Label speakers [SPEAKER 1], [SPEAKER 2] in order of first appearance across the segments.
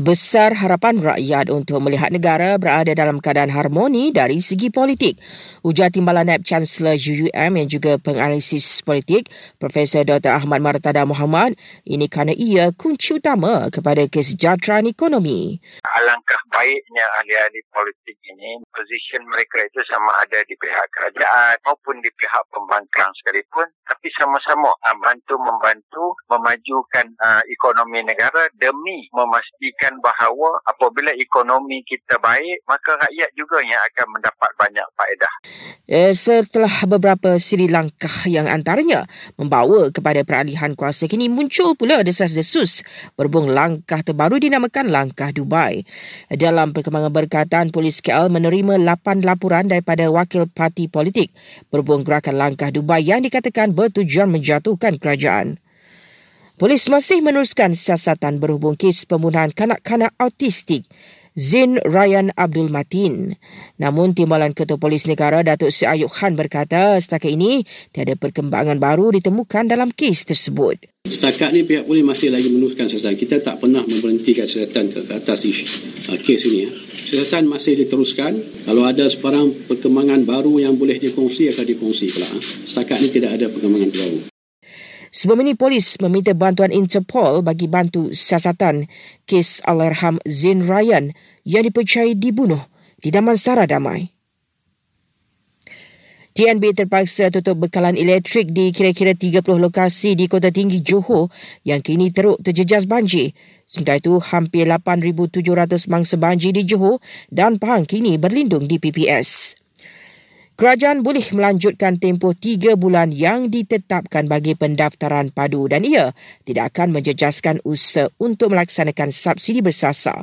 [SPEAKER 1] besar harapan rakyat untuk melihat negara berada dalam keadaan harmoni dari segi politik. Ujar Timbalan NAB Chancellor UUM yang juga penganalisis politik, Profesor Dr. Ahmad Martada Muhammad, ini kerana ia kunci utama kepada kesejahteraan ekonomi.
[SPEAKER 2] Alangkah baiknya ahli-ahli politik ini, position mereka itu sama ada di pihak kerajaan maupun di pihak pembangkang sekalipun, tapi sama-sama bantu-membantu memajukan uh, ekonomi negara demi memastikan bahawa apabila ekonomi kita baik, maka rakyat juga yang akan mendapat banyak faedah.
[SPEAKER 1] Eh, setelah beberapa siri langkah yang antaranya membawa kepada peralihan kuasa, kini muncul pula desas-desus berhubung langkah terbaru dinamakan Langkah Dubai. Dalam perkembangan berkaitan, Polis KL menerima 8 laporan daripada wakil parti politik berhubung gerakan Langkah Dubai yang dikatakan bertujuan menjatuhkan kerajaan. Polis masih meneruskan siasatan berhubung kes pembunuhan kanak-kanak autistik Zin Ryan Abdul Matin. Namun Timbalan Ketua Polis Negara Datuk Seri Ayub Khan berkata setakat ini tiada perkembangan baru ditemukan dalam kes tersebut.
[SPEAKER 3] Setakat ini pihak polis masih lagi meneruskan siasatan. Kita tak pernah memberhentikan siasatan ke atas isu, uh, kes ini. Ya. Siasatan masih diteruskan. Kalau ada sebarang perkembangan baru yang boleh dikongsi akan dikongsi pula. Setakat ini tidak ada perkembangan baru.
[SPEAKER 1] Sebelum ini, polis meminta bantuan Interpol bagi bantu siasatan kes Alarham Zain Ryan yang dipercayai dibunuh di Damansara Damai. TNB terpaksa tutup bekalan elektrik di kira-kira 30 lokasi di Kota Tinggi Johor yang kini teruk terjejas banjir. Sementara itu, hampir 8,700 mangsa banjir di Johor dan Pahang kini berlindung di PPS. Kerajaan boleh melanjutkan tempoh tiga bulan yang ditetapkan bagi pendaftaran padu dan ia tidak akan menjejaskan usaha untuk melaksanakan subsidi bersasar.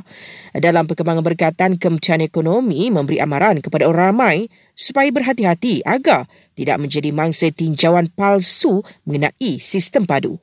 [SPEAKER 1] Dalam perkembangan berkaitan Kementerian Ekonomi memberi amaran kepada orang ramai supaya berhati-hati agar tidak menjadi mangsa tinjauan palsu mengenai sistem padu.